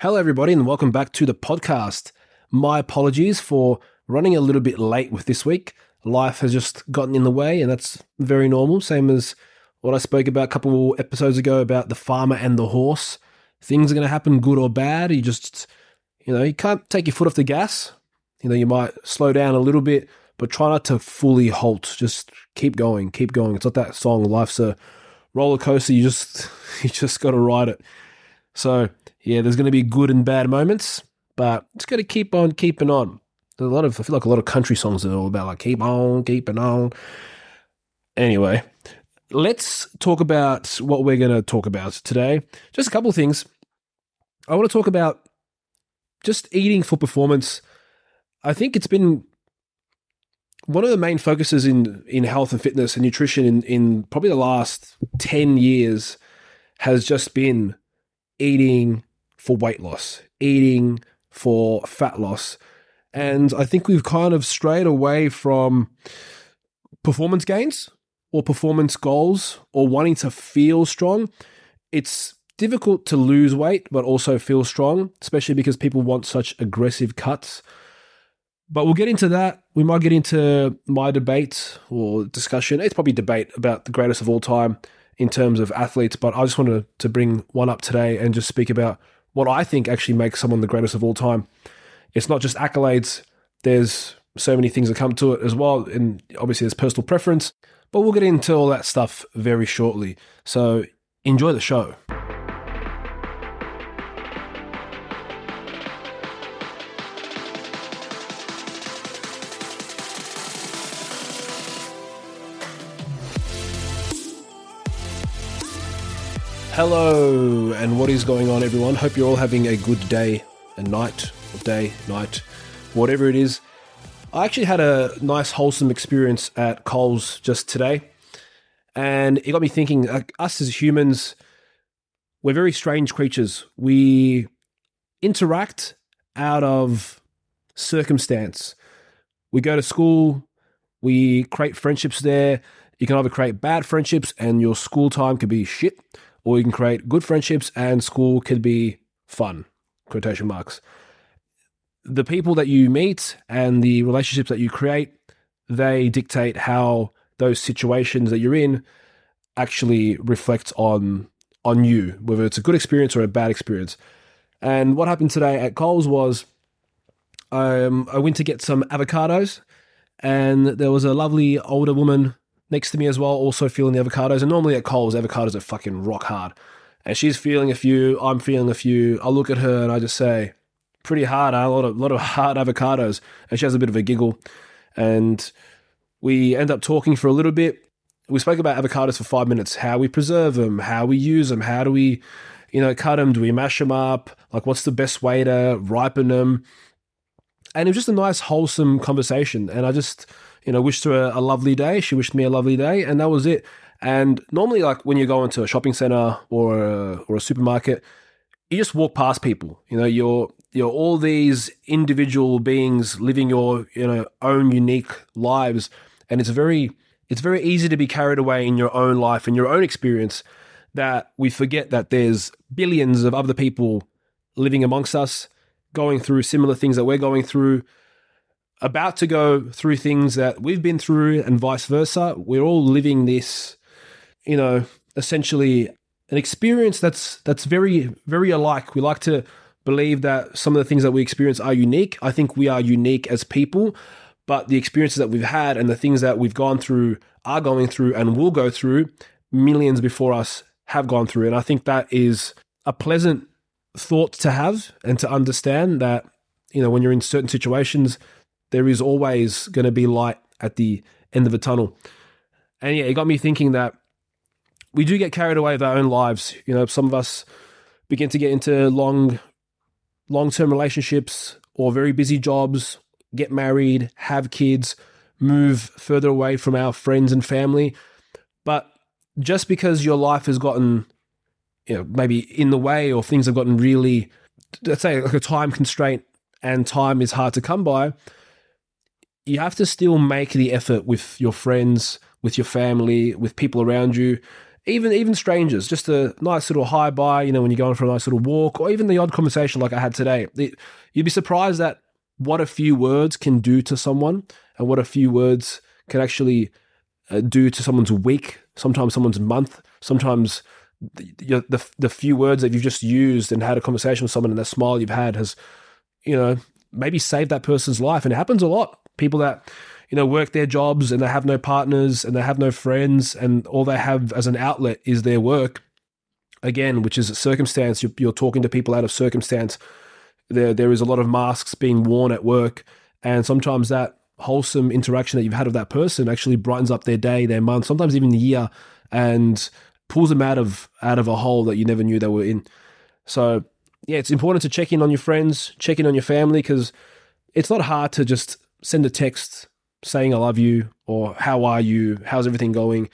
Hello, everybody, and welcome back to the podcast. My apologies for running a little bit late with this week. Life has just gotten in the way, and that's very normal. Same as what I spoke about a couple episodes ago about the farmer and the horse. Things are going to happen, good or bad. You just, you know, you can't take your foot off the gas. You know, you might slow down a little bit, but try not to fully halt. Just keep going, keep going. It's not that song, Life's a roller coaster. You just, you just got to ride it. So, yeah, there's going to be good and bad moments, but it's got to keep on keeping on. There's a lot of, I feel like a lot of country songs are all about like keep on, keeping on. Anyway, let's talk about what we're going to talk about today. Just a couple of things. I want to talk about just eating for performance. I think it's been one of the main focuses in in health and fitness and nutrition in, in probably the last 10 years has just been eating for weight loss, eating for fat loss. And I think we've kind of strayed away from performance gains or performance goals or wanting to feel strong. It's difficult to lose weight, but also feel strong, especially because people want such aggressive cuts. But we'll get into that. We might get into my debate or discussion. It's probably debate about the greatest of all time in terms of athletes, but I just wanted to bring one up today and just speak about what I think actually makes someone the greatest of all time. It's not just accolades, there's so many things that come to it as well. And obviously, there's personal preference, but we'll get into all that stuff very shortly. So enjoy the show. Hello, and what is going on, everyone? Hope you're all having a good day and night, or day, night, whatever it is. I actually had a nice, wholesome experience at Coles just today, and it got me thinking. Us as humans, we're very strange creatures. We interact out of circumstance. We go to school, we create friendships there. You can either create bad friendships, and your school time could be shit or you can create good friendships and school could be fun quotation marks. The people that you meet and the relationships that you create they dictate how those situations that you're in actually reflect on on you whether it's a good experience or a bad experience. And what happened today at Coles was um, I went to get some avocados and there was a lovely older woman next to me as well, also feeling the avocados. And normally at Coles, avocados are fucking rock hard. And she's feeling a few, I'm feeling a few. I look at her and I just say, pretty hard, huh? a lot of lot of hard avocados. And she has a bit of a giggle. And we end up talking for a little bit. We spoke about avocados for five minutes, how we preserve them, how we use them, how do we, you know, cut them? Do we mash them up? Like, what's the best way to ripen them? And it was just a nice, wholesome conversation. And I just, you know, wished her a, a lovely day. She wished me a lovely day, and that was it. And normally, like when you go into a shopping center or a, or a supermarket, you just walk past people. You know, you're you're all these individual beings living your you know own unique lives, and it's very it's very easy to be carried away in your own life and your own experience that we forget that there's billions of other people living amongst us, going through similar things that we're going through, about to go through things that we've been through and vice versa. We're all living this, you know, essentially an experience that's that's very very alike. We like to believe that some of the things that we experience are unique. I think we are unique as people, but the experiences that we've had and the things that we've gone through are going through and will go through millions before us have gone through. And I think that is a pleasant thought to have and to understand that you know when you're in certain situations there is always going to be light at the end of the tunnel. And yeah, it got me thinking that we do get carried away with our own lives. You know, some of us begin to get into long, long term relationships or very busy jobs, get married, have kids, move further away from our friends and family. But just because your life has gotten, you know, maybe in the way or things have gotten really, let's say, like a time constraint and time is hard to come by, you have to still make the effort with your friends, with your family, with people around you. even even strangers, just a nice little hi bye, you know, when you're going for a nice little walk, or even the odd conversation like I had today. It, you'd be surprised at what a few words can do to someone, and what a few words can actually uh, do to someone's week, sometimes someone's month, sometimes the, the the few words that you've just used and had a conversation with someone and the smile you've had has, you know, maybe saved that person's life. And it happens a lot. People that you know, work their jobs and they have no partners and they have no friends and all they have as an outlet is their work. Again, which is a circumstance, you're, you're talking to people out of circumstance. There, there is a lot of masks being worn at work, and sometimes that wholesome interaction that you've had with that person actually brightens up their day, their month, sometimes even the year, and pulls them out of out of a hole that you never knew they were in. So yeah, it's important to check in on your friends, check in on your family because it's not hard to just send a text saying I love you or how are you, how's everything going.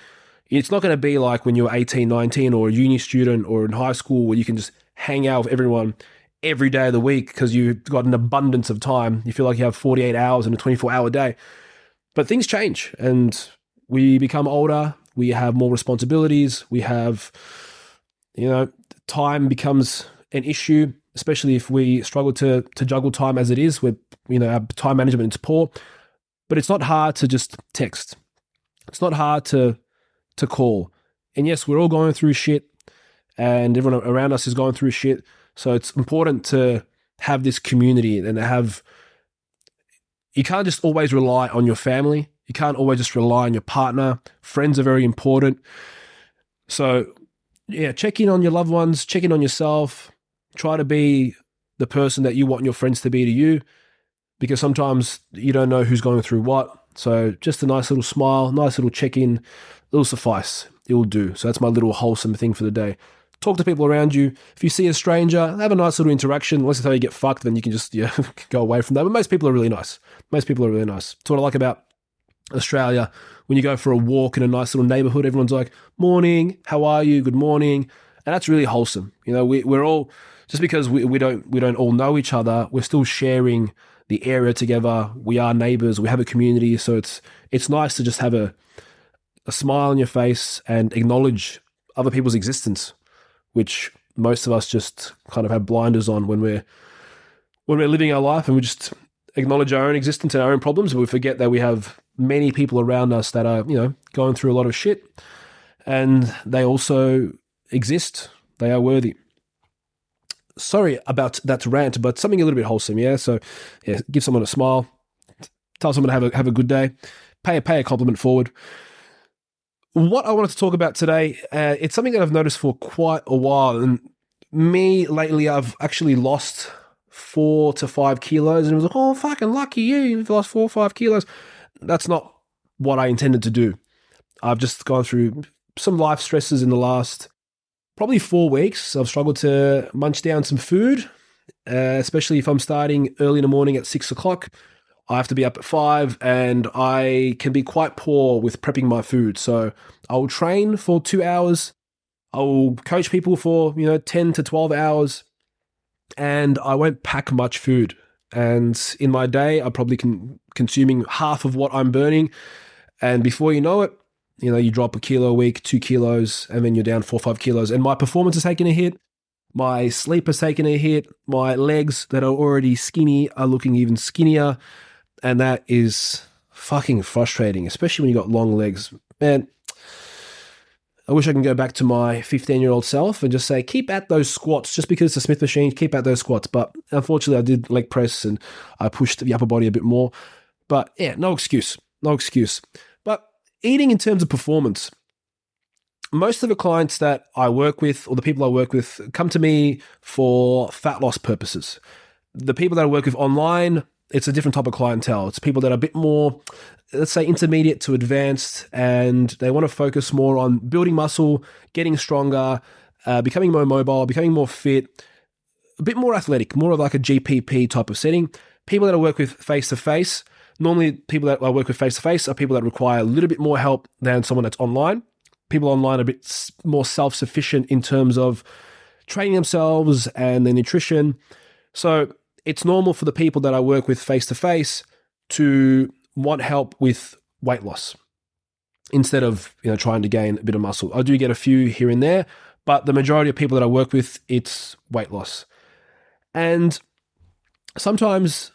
It's not going to be like when you're 18, 19 or a uni student or in high school where you can just hang out with everyone every day of the week because you've got an abundance of time. You feel like you have 48 hours in a 24 hour day. But things change and we become older, we have more responsibilities, we have, you know, time becomes an issue, especially if we struggle to to juggle time as it is, where you know our time management is poor. But it's not hard to just text. It's not hard to to call. And yes, we're all going through shit and everyone around us is going through shit. So it's important to have this community and to have you can't just always rely on your family. You can't always just rely on your partner. Friends are very important. So yeah, check in on your loved ones, check in on yourself. Try to be the person that you want your friends to be to you because sometimes you don't know who's going through what. So just a nice little smile, nice little check in, it'll suffice. It'll do. So that's my little wholesome thing for the day. Talk to people around you. If you see a stranger, have a nice little interaction. Unless it's how you get fucked, then you can just yeah, go away from that. But most people are really nice. Most people are really nice. That's what I like about Australia. When you go for a walk in a nice little neighborhood, everyone's like, morning, how are you? Good morning. And that's really wholesome. You know, we, we're all, just because we, we don't we don't all know each other, we're still sharing the area together. We are neighbors. We have a community. So it's it's nice to just have a a smile on your face and acknowledge other people's existence, which most of us just kind of have blinders on when we're when we're living our life and we just acknowledge our own existence and our own problems, but we forget that we have many people around us that are, you know, going through a lot of shit and they also exist. They are worthy sorry about that rant, but something a little bit wholesome, yeah. So, yeah, give someone a smile, tell someone to have a have a good day, pay a pay a compliment forward. What I wanted to talk about today, uh, it's something that I've noticed for quite a while, and me lately, I've actually lost four to five kilos, and it was like, oh, fucking lucky you, you've lost four or five kilos. That's not what I intended to do. I've just gone through some life stresses in the last probably four weeks, I've struggled to munch down some food, uh, especially if I'm starting early in the morning at six o'clock. I have to be up at five, and I can be quite poor with prepping my food. So I will train for two hours. I will coach people for you know ten to twelve hours, and I won't pack much food. And in my day, I'm probably con- consuming half of what I'm burning. And before you know it, you know, you drop a kilo a week, two kilos, and then you're down four, five kilos. And my performance has taken a hit. My sleep has taken a hit. My legs that are already skinny are looking even skinnier. And that is fucking frustrating, especially when you got long legs. Man, I wish I can go back to my 15 year old self and just say, keep at those squats just because it's a Smith machine, keep at those squats. But unfortunately, I did leg press and I pushed the upper body a bit more. But yeah, no excuse. No excuse eating in terms of performance, most of the clients that I work with or the people I work with come to me for fat loss purposes. The people that I work with online, it's a different type of clientele. It's people that are a bit more, let's say, intermediate to advanced, and they want to focus more on building muscle, getting stronger, uh, becoming more mobile, becoming more fit, a bit more athletic, more of like a GPP type of setting. People that I work with face to face, Normally, people that I work with face to face are people that require a little bit more help than someone that's online. People online are a bit more self sufficient in terms of training themselves and their nutrition. So it's normal for the people that I work with face to face to want help with weight loss. instead of you know trying to gain a bit of muscle. I do get a few here and there, but the majority of people that I work with, it's weight loss. And sometimes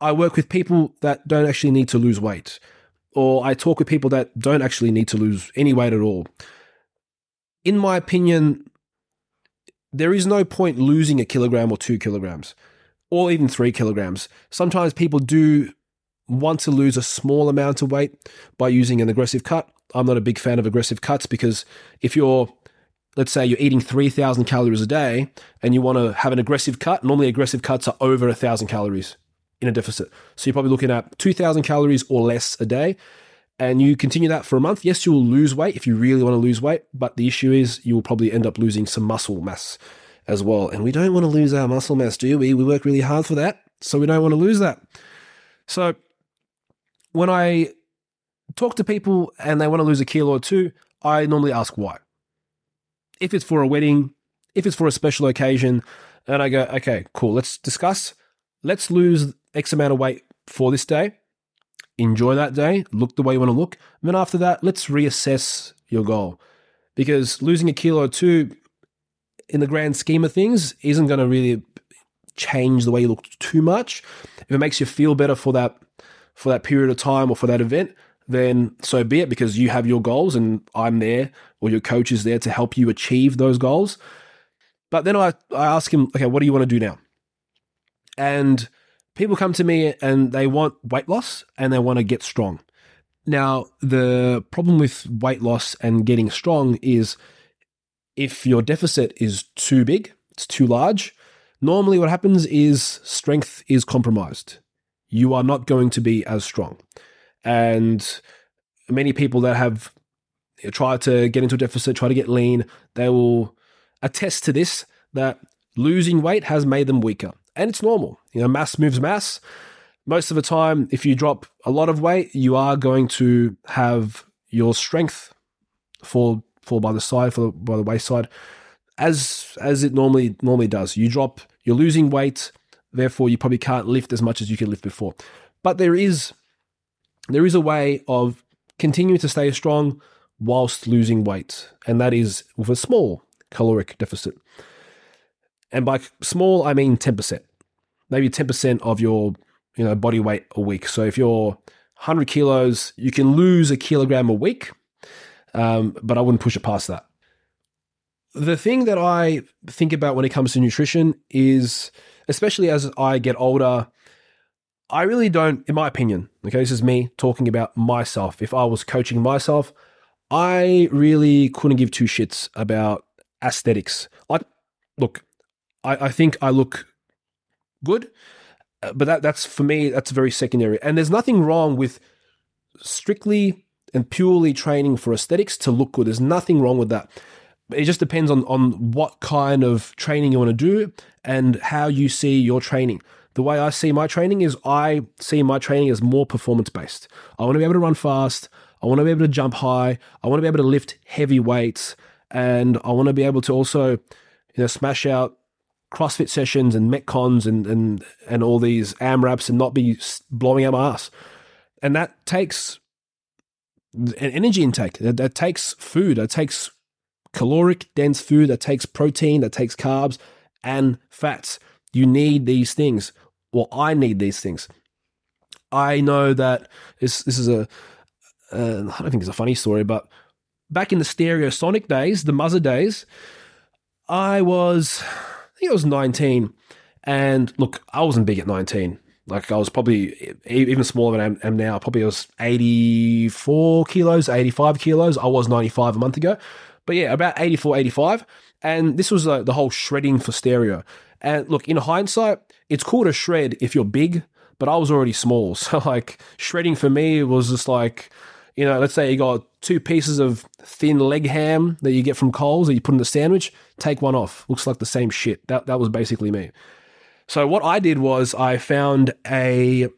I work with people that don't actually need to lose weight, or I talk with people that don't actually need to lose any weight at all. In my opinion, there is no point losing a kilogram or two kilograms, or even three kilograms. Sometimes people do want to lose a small amount of weight by using an aggressive cut. I'm not a big fan of aggressive cuts because if you're let's say you're eating 3000 calories a day and you want to have an aggressive cut normally aggressive cuts are over 1000 calories in a deficit. So you're probably looking at 2000 calories or less a day. And you continue that for a month yes you will lose weight if you really want to lose weight but the issue is you will probably end up losing some muscle mass as well. And we don't want to lose our muscle mass do we? We work really hard for that so we don't want to lose that. So when I talk to people and they want to lose a kilo or two, I normally ask why. If it's for a wedding, if it's for a special occasion, and I go, okay, cool, let's discuss. Let's lose X amount of weight for this day. Enjoy that day, look the way you want to look. And then after that, let's reassess your goal. Because losing a kilo or two in the grand scheme of things isn't going to really change the way you look too much. If it makes you feel better for that for that period of time or for that event, then so be it because you have your goals and I'm there or your coach is there to help you achieve those goals. But then I, I ask him, okay, what do you want to do now? And people come to me and they want weight loss and they want to get strong. Now, the problem with weight loss and getting strong is if your deficit is too big, it's too large, normally what happens is strength is compromised you are not going to be as strong. And many people that have tried to get into a deficit, try to get lean, they will attest to this that losing weight has made them weaker. And it's normal. You know, mass moves mass. Most of the time, if you drop a lot of weight, you are going to have your strength fall fall by the side, fall by the wayside, as as it normally normally does. You drop, you're losing weight Therefore, you probably can't lift as much as you could lift before. But there is there is a way of continuing to stay strong whilst losing weight, and that is with a small caloric deficit. And by small, I mean 10%. Maybe 10% of your you know body weight a week. So if you're 100 kilos, you can lose a kilogram a week, um, but I wouldn't push it past that. The thing that I think about when it comes to nutrition is especially as I get older, I really don't, in my opinion, okay, this is me talking about myself. If I was coaching myself, I really couldn't give two shits about aesthetics. Like, look, I, I think I look good, uh, but that, that's for me, that's very secondary. And there's nothing wrong with strictly and purely training for aesthetics to look good. There's nothing wrong with that it just depends on on what kind of training you want to do and how you see your training. The way I see my training is I see my training as more performance based. I want to be able to run fast. I want to be able to jump high. I want to be able to lift heavy weights, and I want to be able to also, you know, smash out CrossFit sessions and metcons and and and all these AMRAPs and not be blowing my ass. And that takes an energy intake. That, that takes food. That takes caloric dense food that takes protein, that takes carbs and fats. You need these things. Well, I need these things. I know that this this is a uh, I don't think it's a funny story, but back in the Stereosonic days, the Muzzer days, I was think I was 19, and look, I wasn't big at 19. Like I was probably even smaller than I am now. Probably I was 84 kilos, 85 kilos. I was 95 a month ago. But yeah, about 84, 85. And this was uh, the whole shredding for stereo. And look, in hindsight, it's cool to shred if you're big, but I was already small. So, like, shredding for me was just like, you know, let's say you got two pieces of thin leg ham that you get from Coles that you put in the sandwich, take one off. Looks like the same shit. That, that was basically me. So, what I did was I found a.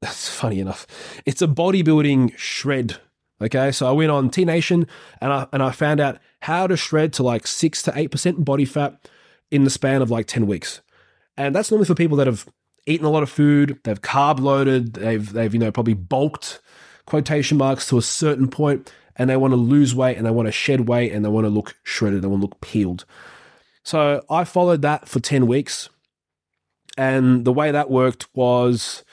That's funny enough. It's a bodybuilding shred Okay, so I went on T Nation and I and I found out how to shred to like six to eight percent body fat in the span of like ten weeks, and that's normally for people that have eaten a lot of food, they've carb loaded, they've they've you know probably bulked quotation marks to a certain point and they want to lose weight and they want to shed weight and they want to look shredded, they want to look peeled. So I followed that for 10 weeks. And the way that worked was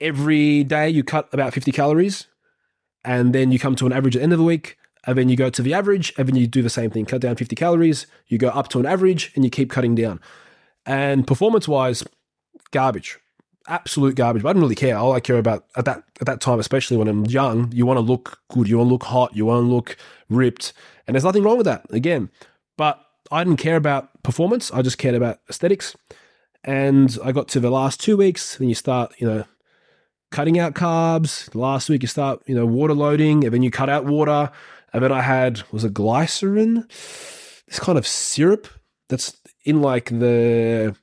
every day you cut about 50 calories and then you come to an average at the end of the week and then you go to the average and then you do the same thing cut down 50 calories you go up to an average and you keep cutting down and performance wise garbage absolute garbage but i didn't really care. All i care about at that at that time especially when i'm young you want to look good you want to look hot you want to look ripped and there's nothing wrong with that again. But i didn't care about performance i just cared about aesthetics. And i got to the last two weeks and you start you know cutting out carbs. Last week you start you know water loading and then you cut out water. And then I had was a glycerin, this kind of syrup that's in like the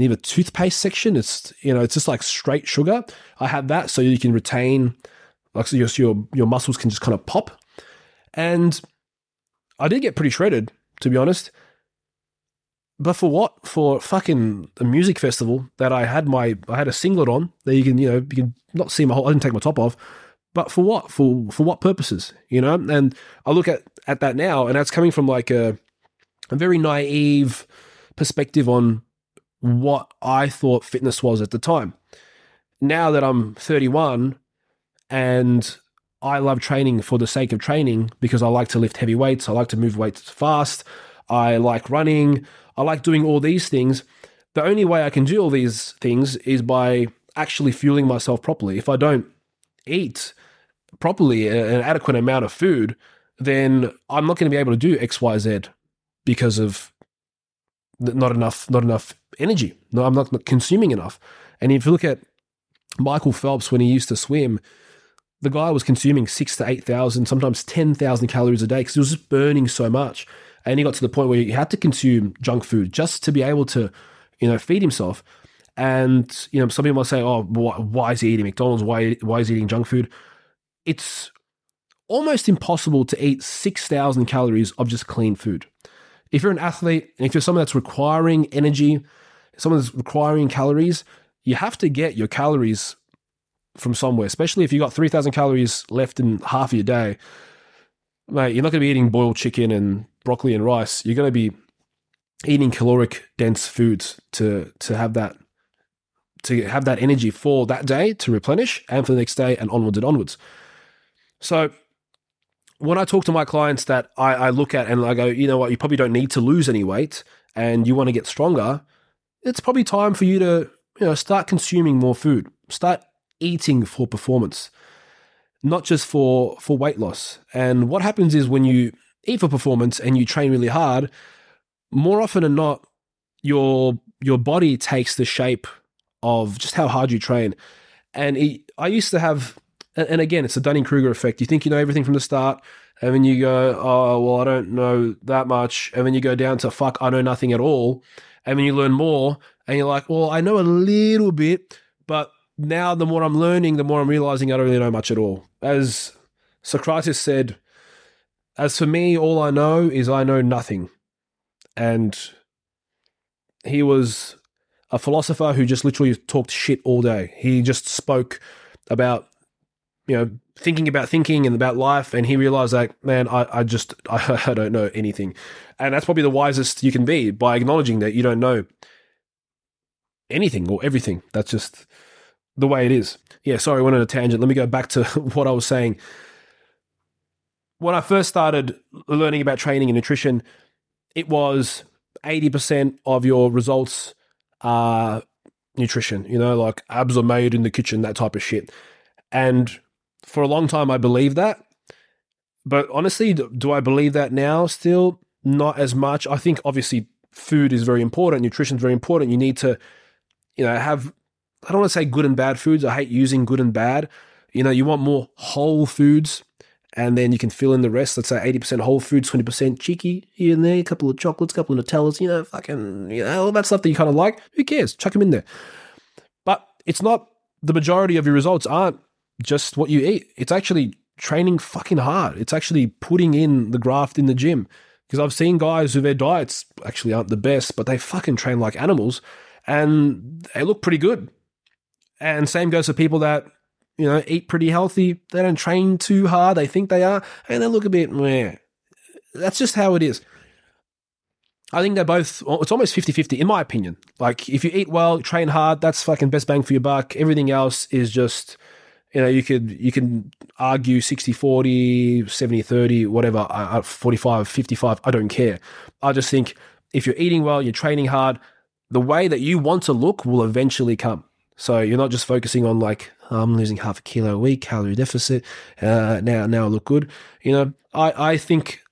near the toothpaste section. It's you know it's just like straight sugar. I had that so you can retain like so your your your muscles can just kind of pop. And I did get pretty shredded to be honest. But for what? For fucking a music festival that I had my I had a singlet on that you can you know you can not see my whole I didn't take my top off but for what? For for what purposes? You know? And I look at at that now, and that's coming from like a a very naive perspective on what I thought fitness was at the time. Now that I'm 31 and I love training for the sake of training because I like to lift heavy weights, I like to move weights fast, I like running, I like doing all these things. The only way I can do all these things is by actually fueling myself properly. If I don't eat properly an adequate amount of food, then I'm not going to be able to do X, Y, Z because of not enough, not enough energy. No, I'm not consuming enough. And if you look at Michael Phelps when he used to swim, the guy was consuming six to eight thousand, sometimes ten thousand calories a day because he was just burning so much. And he got to the point where he had to consume junk food just to be able to, you know, feed himself. And you know, some people might say, "Oh, why, why is he eating McDonald's? Why why is he eating junk food?" It's almost impossible to eat six thousand calories of just clean food. If you're an athlete and if you're someone that's requiring energy, someone that's requiring calories, you have to get your calories from somewhere. Especially if you've got three thousand calories left in half of your day, mate. You're not going to be eating boiled chicken and broccoli and rice. You're going to be eating caloric dense foods to to have that to have that energy for that day to replenish and for the next day and onwards and onwards. So when I talk to my clients that I, I look at and I go, you know what, you probably don't need to lose any weight and you want to get stronger, it's probably time for you to, you know, start consuming more food. Start eating for performance, not just for for weight loss. And what happens is when you eat for performance and you train really hard, more often than not, your your body takes the shape of just how hard you train. And it, I used to have, and again, it's the Dunning Kruger effect. You think you know everything from the start, and then you go, oh, well, I don't know that much. And then you go down to, fuck, I know nothing at all. And then you learn more, and you're like, well, I know a little bit, but now the more I'm learning, the more I'm realizing I don't really know much at all. As Socrates said, as for me, all I know is I know nothing. And he was a philosopher who just literally talked shit all day. He just spoke about, you know, thinking about thinking and about life. And he realized that, man, I, I just, I, I don't know anything. And that's probably the wisest you can be by acknowledging that you don't know anything or everything. That's just the way it is. Yeah, sorry, I went on a tangent. Let me go back to what I was saying. When I first started learning about training and nutrition, it was 80% of your results are nutrition, you know, like abs are made in the kitchen, that type of shit. And for a long time, I believed that. But honestly, do I believe that now still? Not as much. I think obviously food is very important, nutrition is very important. You need to, you know, have, I don't want to say good and bad foods. I hate using good and bad. You know, you want more whole foods and then you can fill in the rest. Let's say 80% whole foods, 20% cheeky here and there, a couple of chocolates, a couple of Nutellas, you know, fucking, you know, all that stuff that you kind of like. Who cares? Chuck them in there. But it's not, the majority of your results aren't just what you eat. It's actually training fucking hard. It's actually putting in the graft in the gym. Because I've seen guys who their diets actually aren't the best, but they fucking train like animals and they look pretty good. And same goes for people that you know, eat pretty healthy. They don't train too hard. They think they are, and they look a bit meh. That's just how it is. I think they're both, it's almost 50 50, in my opinion. Like, if you eat well, train hard, that's fucking best bang for your buck. Everything else is just, you know, you could you can argue 60 40, 70 30, whatever, uh, uh 45 55, I don't care. I just think if you're eating well, you're training hard, the way that you want to look will eventually come. So you're not just focusing on like oh, I'm losing half a kilo a week, calorie deficit. Uh, now, now I look good. You know, I I think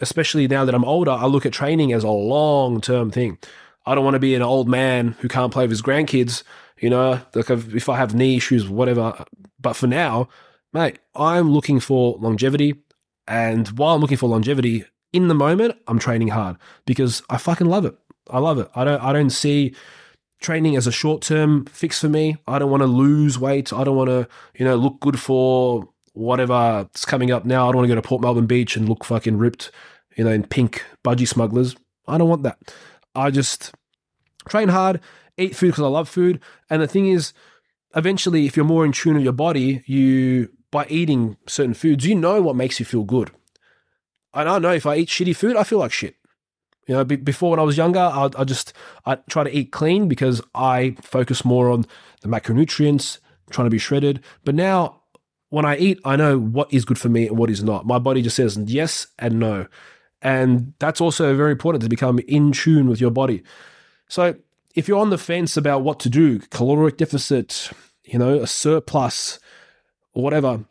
especially now that I'm older, I look at training as a long term thing. I don't want to be an old man who can't play with his grandkids. You know, like if I have knee issues, whatever. But for now, mate, I'm looking for longevity. And while I'm looking for longevity, in the moment, I'm training hard because I fucking love it. I love it. I don't I don't see training as a short term fix for me. I don't want to lose weight. I don't want to, you know, look good for whatever's coming up now. I don't want to go to Port Melbourne Beach and look fucking ripped, you know, in pink budgie smugglers. I don't want that. I just train hard, eat food because I love food. And the thing is, eventually, if you're more in tune with your body, you, by eating certain foods, you know what makes you feel good. And I know if I eat shitty food, I feel like shit. You know, before when I was younger, I, I just I try to eat clean because I focus more on the macronutrients, trying to be shredded. But now, when I eat, I know what is good for me and what is not. My body just says yes and no, and that's also very important to become in tune with your body. So, if you're on the fence about what to do, caloric deficit, you know, a surplus, whatever,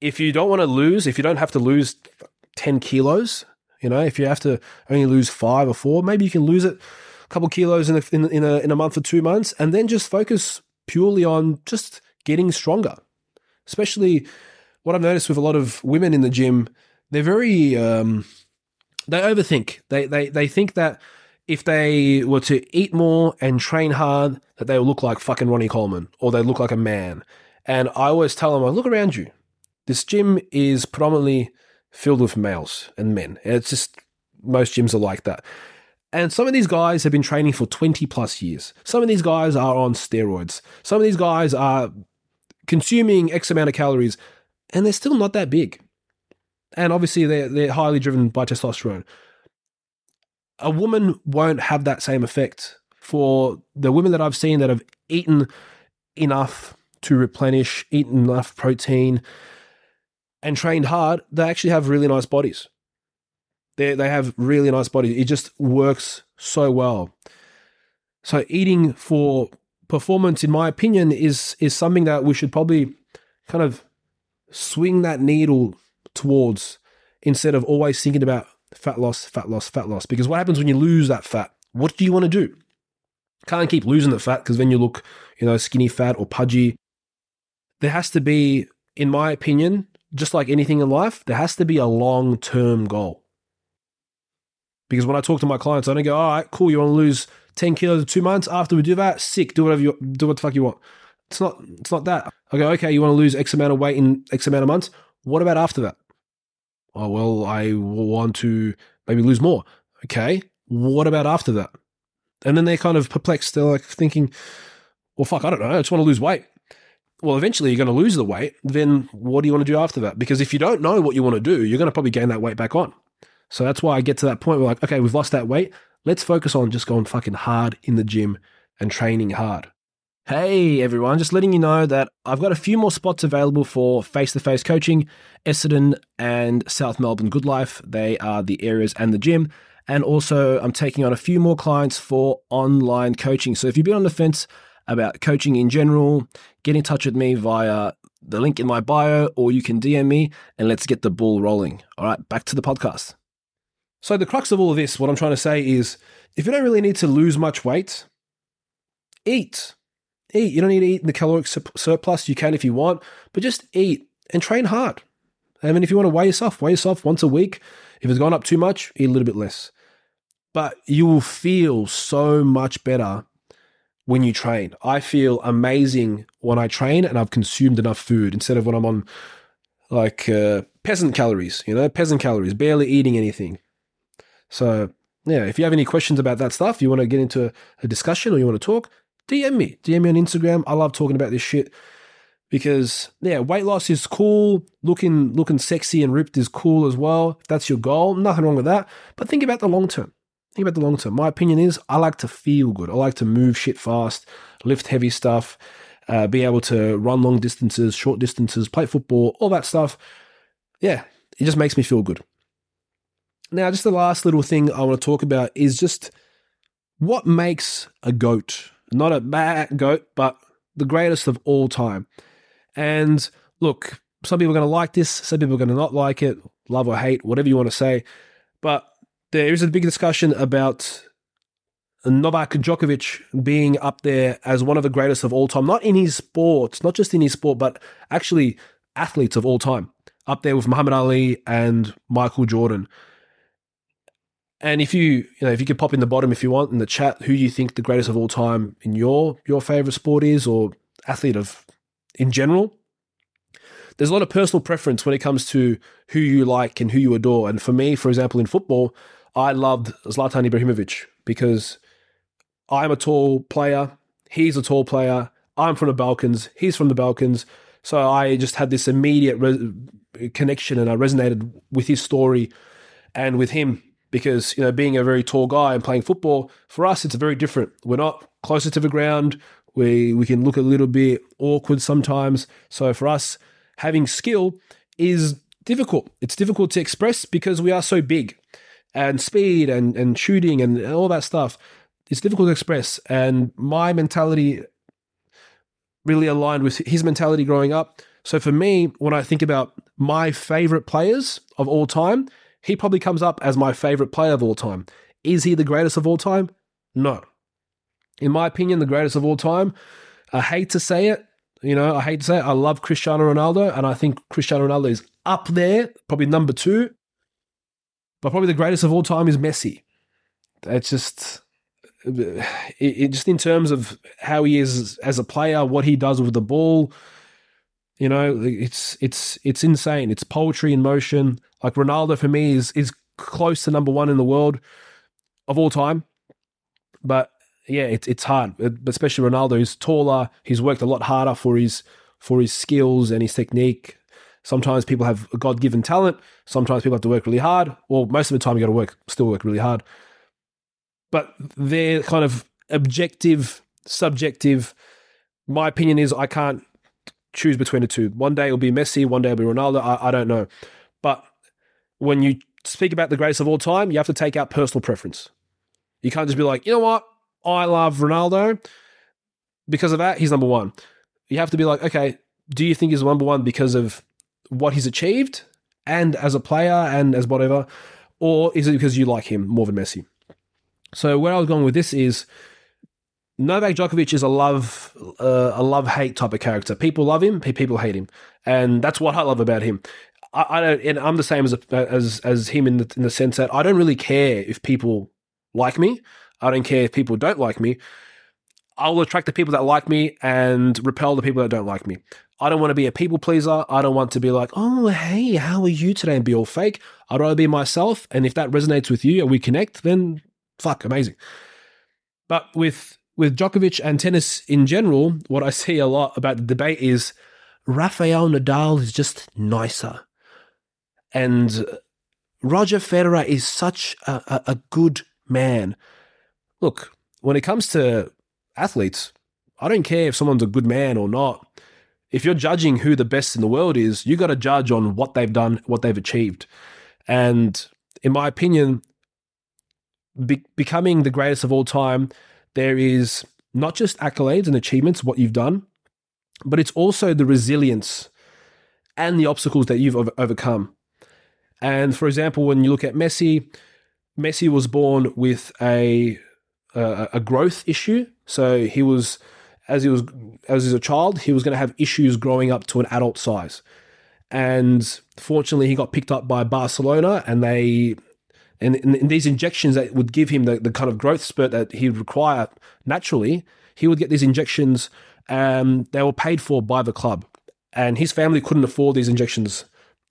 if you don't want to lose, if you don't have to lose 10 kilos, you know, if you have to only lose five or four, maybe you can lose it a couple kilos in a, in, in, a, in a month or two months and then just focus purely on just getting stronger. Especially what I've noticed with a lot of women in the gym, they're very, um, they overthink. They, they, they think that if they were to eat more and train hard, that they will look like fucking Ronnie Coleman or they look like a man. And I always tell them, I look around you. This gym is predominantly filled with males and men. It's just most gyms are like that. And some of these guys have been training for 20 plus years. Some of these guys are on steroids. Some of these guys are consuming X amount of calories and they're still not that big. And obviously, they're, they're highly driven by testosterone. A woman won't have that same effect for the women that I've seen that have eaten enough to replenish, eaten enough protein, and trained hard, they actually have really nice bodies. They they have really nice bodies. It just works so well. So eating for performance, in my opinion, is is something that we should probably kind of swing that needle towards instead of always thinking about fat loss, fat loss, fat loss. Because what happens when you lose that fat? What do you want to do? Can't keep losing the fat because then you look, you know, skinny fat or pudgy. There has to be, in my opinion, just like anything in life, there has to be a long term goal. Because when I talk to my clients, I don't go, all right, cool, you want to lose 10 kilos in two months? After we do that, sick, do whatever you do what the fuck you want. It's not it's not that. I go, okay, you want to lose X amount of weight in X amount of months? What about after that? Oh well, I want to maybe lose more. Okay. What about after that? And then they're kind of perplexed. They're like thinking, well, fuck, I don't know. I just want to lose weight well, eventually you're going to lose the weight. Then what do you want to do after that? Because if you don't know what you want to do, you're going to probably gain that weight back on. So that's why I get to that point where, like, okay, we've lost that weight. Let's focus on just going fucking hard in the gym and training hard. Hey everyone, just letting you know that I've got a few more spots available for face to face coaching. Essendon and South Melbourne Good Life, they are the areas and the gym. And also, I'm taking on a few more clients for online coaching. So if you've been on the fence, about coaching in general, get in touch with me via the link in my bio, or you can DM me and let's get the ball rolling. All right, back to the podcast. So, the crux of all of this, what I'm trying to say is if you don't really need to lose much weight, eat. Eat. You don't need to eat in the caloric surplus. You can if you want, but just eat and train hard. I mean, if you want to weigh yourself, weigh yourself once a week. If it's gone up too much, eat a little bit less. But you will feel so much better when you train. I feel amazing when I train and I've consumed enough food instead of when I'm on like uh, peasant calories, you know, peasant calories, barely eating anything. So, yeah, if you have any questions about that stuff, you want to get into a discussion or you want to talk, DM me. DM me on Instagram. I love talking about this shit. because yeah, weight loss is cool. Looking looking sexy and ripped is cool as well. If that's your goal, nothing wrong with that. But think about the long term. Think about the long term. My opinion is I like to feel good. I like to move shit fast, lift heavy stuff, uh, be able to run long distances, short distances, play football, all that stuff. Yeah, it just makes me feel good. Now, just the last little thing I want to talk about is just what makes a goat, not a bad goat, but the greatest of all time. And look, some people are going to like this, some people are going to not like it, love or hate, whatever you want to say. But there is a big discussion about Novak Djokovic being up there as one of the greatest of all time, not in his sport, not just in his sport, but actually athletes of all time, up there with Muhammad Ali and Michael Jordan. And if you, you know, if you could pop in the bottom if you want in the chat, who you think the greatest of all time in your your favorite sport is, or athlete of in general. There's a lot of personal preference when it comes to who you like and who you adore. And for me, for example, in football, I loved Zlatan Ibrahimovic because I'm a tall player, he's a tall player, I'm from the Balkans, he's from the Balkans. So I just had this immediate re- connection and I resonated with his story and with him because, you know, being a very tall guy and playing football, for us, it's very different. We're not closer to the ground. We, we can look a little bit awkward sometimes. So for us, having skill is difficult. It's difficult to express because we are so big and speed and, and shooting and all that stuff. It's difficult to express. And my mentality really aligned with his mentality growing up. So for me, when I think about my favorite players of all time, he probably comes up as my favorite player of all time. Is he the greatest of all time? No. In my opinion, the greatest of all time. I hate to say it. You know, I hate to say it. I love Cristiano Ronaldo, and I think Cristiano Ronaldo is up there, probably number two. But probably the greatest of all time is Messi. It's just, it, it just in terms of how he is as a player, what he does with the ball. You know, it's it's it's insane. It's poetry in motion. Like Ronaldo for me is is close to number one in the world of all time. But yeah, it's it's hard, especially Ronaldo. He's taller. He's worked a lot harder for his for his skills and his technique. Sometimes people have a God given talent. Sometimes people have to work really hard. Well, most of the time you got to work, still work really hard. But they're kind of objective, subjective. My opinion is I can't choose between the two. One day it'll be Messi, one day it'll be Ronaldo. I, I don't know. But when you speak about the greatest of all time, you have to take out personal preference. You can't just be like, you know what? I love Ronaldo. Because of that, he's number one. You have to be like, okay, do you think he's number one because of what he's achieved and as a player and as whatever? Or is it because you like him more than Messi? So where I was going with this is Novak Djokovic is a love uh, a love hate type of character. People love him, people hate him, and that's what I love about him. I, I don't, and I'm the same as as as him in the, in the sense that I don't really care if people like me. I don't care if people don't like me. I'll attract the people that like me and repel the people that don't like me. I don't want to be a people pleaser. I don't want to be like, oh, hey, how are you today and be all fake. I'd rather be myself. And if that resonates with you and we connect, then fuck, amazing. But with with Djokovic and tennis in general, what I see a lot about the debate is Rafael Nadal is just nicer. And Roger Federer is such a, a, a good man. Look, when it comes to athletes, I don't care if someone's a good man or not. If you're judging who the best in the world is, you got to judge on what they've done, what they've achieved. And in my opinion, be- becoming the greatest of all time, there is not just accolades and achievements, what you've done, but it's also the resilience and the obstacles that you've overcome. And for example, when you look at Messi, Messi was born with a a, a growth issue. So he was as he was as he was a child, he was going to have issues growing up to an adult size. And fortunately, he got picked up by Barcelona, and they and, and these injections that would give him the, the kind of growth spurt that he would require naturally, he would get these injections. Um, they were paid for by the club, and his family couldn't afford these injections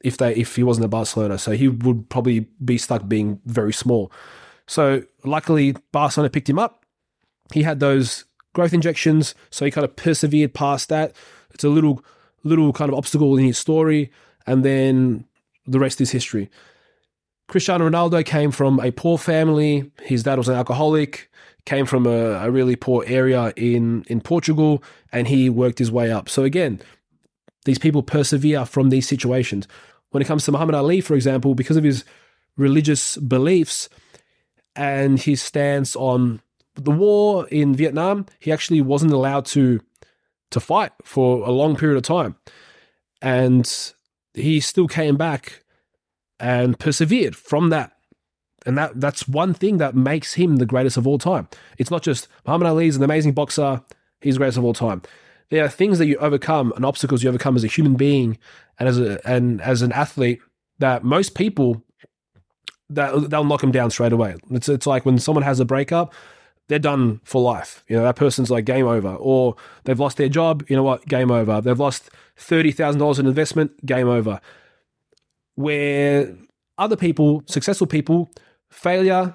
if they if he wasn't at Barcelona. So he would probably be stuck being very small. So luckily, Barcelona picked him up. He had those growth injections, so he kind of persevered past that. It's a little little kind of obstacle in his story, and then the rest is history. Cristiano Ronaldo came from a poor family. His dad was an alcoholic, came from a, a really poor area in, in Portugal, and he worked his way up. So, again, these people persevere from these situations. When it comes to Muhammad Ali, for example, because of his religious beliefs and his stance on the war in Vietnam, he actually wasn't allowed to to fight for a long period of time. And he still came back and persevered from that. And that that's one thing that makes him the greatest of all time. It's not just Muhammad Ali is an amazing boxer, he's the greatest of all time. There are things that you overcome and obstacles you overcome as a human being and as a and as an athlete that most people that they'll knock them down straight away. It's it's like when someone has a breakup, they're done for life. You know, that person's like game over. Or they've lost their job, you know what, game over. They've lost $30,000 in investment, game over. Where other people, successful people, failure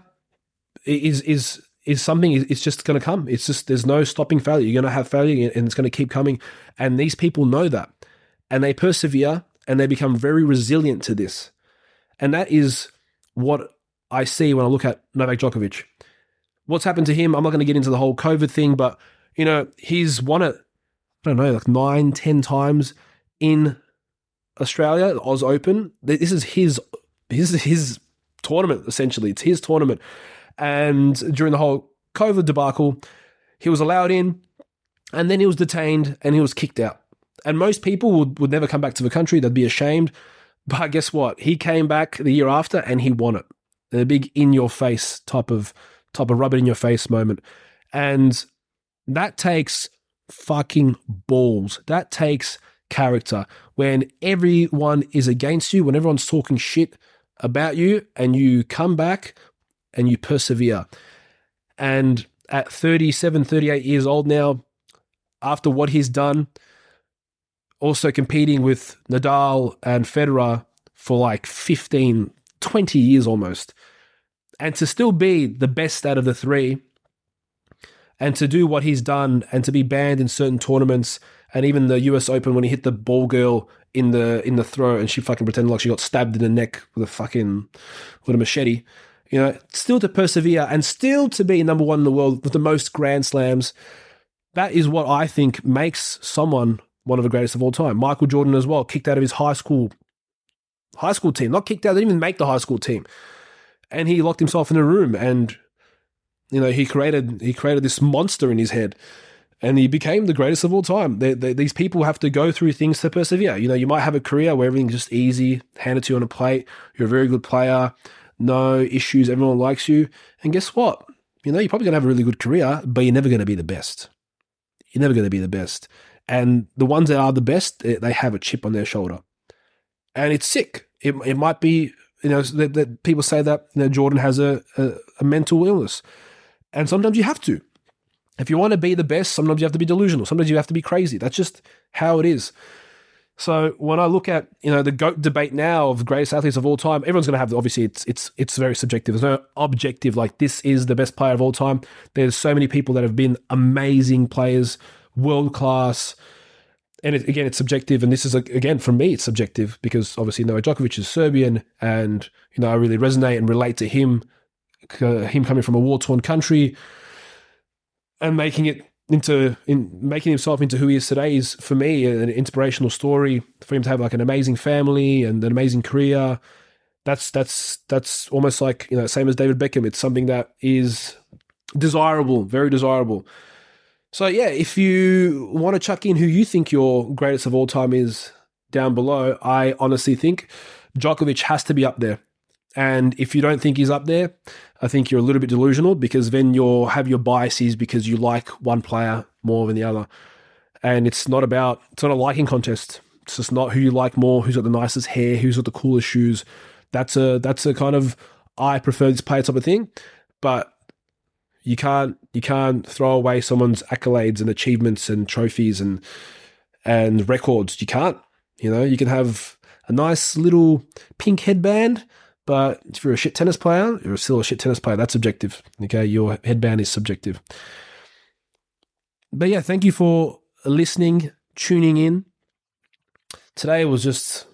is is is something it's just going to come. It's just there's no stopping failure. You're going to have failure and it's going to keep coming. And these people know that. And they persevere and they become very resilient to this. And that is what I see when I look at Novak Djokovic what's happened to him. I'm not going to get into the whole COVID thing, but you know, he's won it, I don't know, like nine, ten times in Australia, Oz Open. This is his this is his tournament, essentially. It's his tournament. And during the whole COVID debacle, he was allowed in and then he was detained and he was kicked out. And most people would, would never come back to the country. They'd be ashamed. But guess what? He came back the year after and he won it. A big in your face type of type of rub it in your face moment. And that takes fucking balls. That takes character. When everyone is against you, when everyone's talking shit about you, and you come back and you persevere. And at 37, 38 years old now, after what he's done, also competing with Nadal and Federer for like 15, 20 years almost and to still be the best out of the three and to do what he's done and to be banned in certain tournaments and even the US Open when he hit the ball girl in the in the throat and she fucking pretended like she got stabbed in the neck with a fucking with a machete. You know, still to persevere and still to be number one in the world with the most grand slams. That is what I think makes someone one of the greatest of all time. Michael Jordan as well, kicked out of his high school high school team. Not kicked out, didn't even make the high school team and he locked himself in a room and you know he created he created this monster in his head and he became the greatest of all time. They, they, these people have to go through things to persevere. You know you might have a career where everything's just easy handed to you on a plate you're a very good player no issues everyone likes you. And guess what? You know you're probably going to have a really good career but you're never going to be the best. You're never going to be the best. And the ones that are the best they have a chip on their shoulder. And it's sick. It, it might be you know, that, that people say that you know, Jordan has a, a, a mental illness. And sometimes you have to. If you want to be the best, sometimes you have to be delusional. Sometimes you have to be crazy. That's just how it is. So when I look at you know the goat debate now of greatest athletes of all time, everyone's going to have obviously it's it's it's very subjective. There's no objective like this is the best player of all time. There's so many people that have been amazing players, world class, and it, again, it's subjective. And this is again for me, it's subjective because obviously Novak Djokovic is Serbian, and you know I really resonate and relate to him, uh, him coming from a war torn country, and making it into in making himself into who he is today is for me an inspirational story for him to have like an amazing family and an amazing career. That's that's that's almost like you know same as David Beckham. It's something that is desirable, very desirable. So yeah, if you want to chuck in who you think your greatest of all time is down below, I honestly think Djokovic has to be up there. And if you don't think he's up there, I think you're a little bit delusional because then you'll have your biases because you like one player more than the other. And it's not about it's not a liking contest. It's just not who you like more, who's got the nicest hair, who's got the coolest shoes. That's a that's a kind of I prefer this player type of thing. But you can't you can't throw away someone's accolades and achievements and trophies and and records. You can't. You know, you can have a nice little pink headband, but if you're a shit tennis player, you're still a shit tennis player. That's subjective. Okay, your headband is subjective. But yeah, thank you for listening, tuning in. today was just a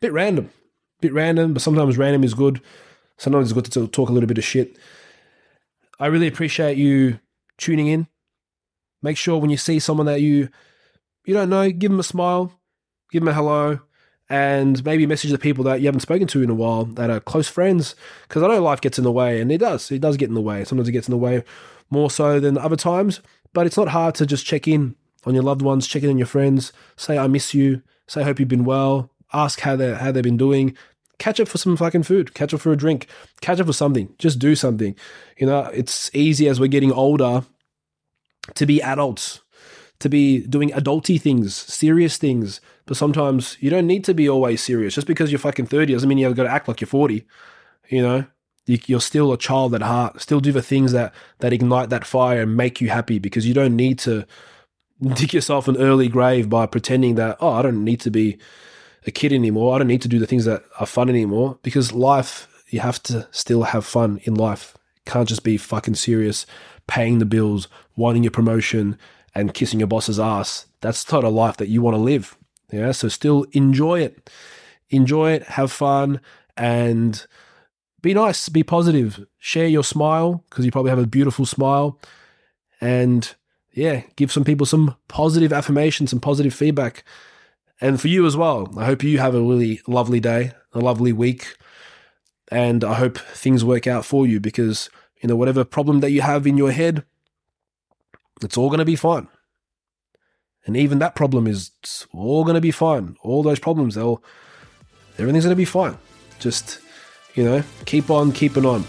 bit random, a bit random, but sometimes random is good. Sometimes it's good to talk a little bit of shit. I really appreciate you tuning in. Make sure when you see someone that you you don't know, give them a smile, give them a hello, and maybe message the people that you haven't spoken to in a while that are close friends. Because I know life gets in the way, and it does. It does get in the way. Sometimes it gets in the way more so than other times. But it's not hard to just check in on your loved ones, check in on your friends, say I miss you, say hope you've been well, ask how they how they've been doing, catch up for some fucking food, catch up for a drink, catch up for something, just do something. You know, it's easy as we're getting older to be adults, to be doing adulty things, serious things. But sometimes you don't need to be always serious. Just because you're fucking 30 doesn't mean you've got to act like you're 40. You know, you're still a child at heart. Still do the things that, that ignite that fire and make you happy because you don't need to dig yourself an early grave by pretending that, oh, I don't need to be a kid anymore. I don't need to do the things that are fun anymore because life, you have to still have fun in life. can't just be fucking serious, paying the bills, wanting your promotion, and kissing your boss's ass. That's not a life that you want to live. Yeah. So still enjoy it. Enjoy it, have fun, and be nice, be positive. Share your smile because you probably have a beautiful smile. And yeah, give some people some positive affirmation, some positive feedback. And for you as well, I hope you have a really lovely day, a lovely week. And I hope things work out for you because, you know, whatever problem that you have in your head, it's all going to be fine. And even that problem is all going to be fine. All those problems, they'll, everything's going to be fine. Just, you know, keep on keeping on.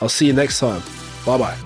I'll see you next time. Bye bye.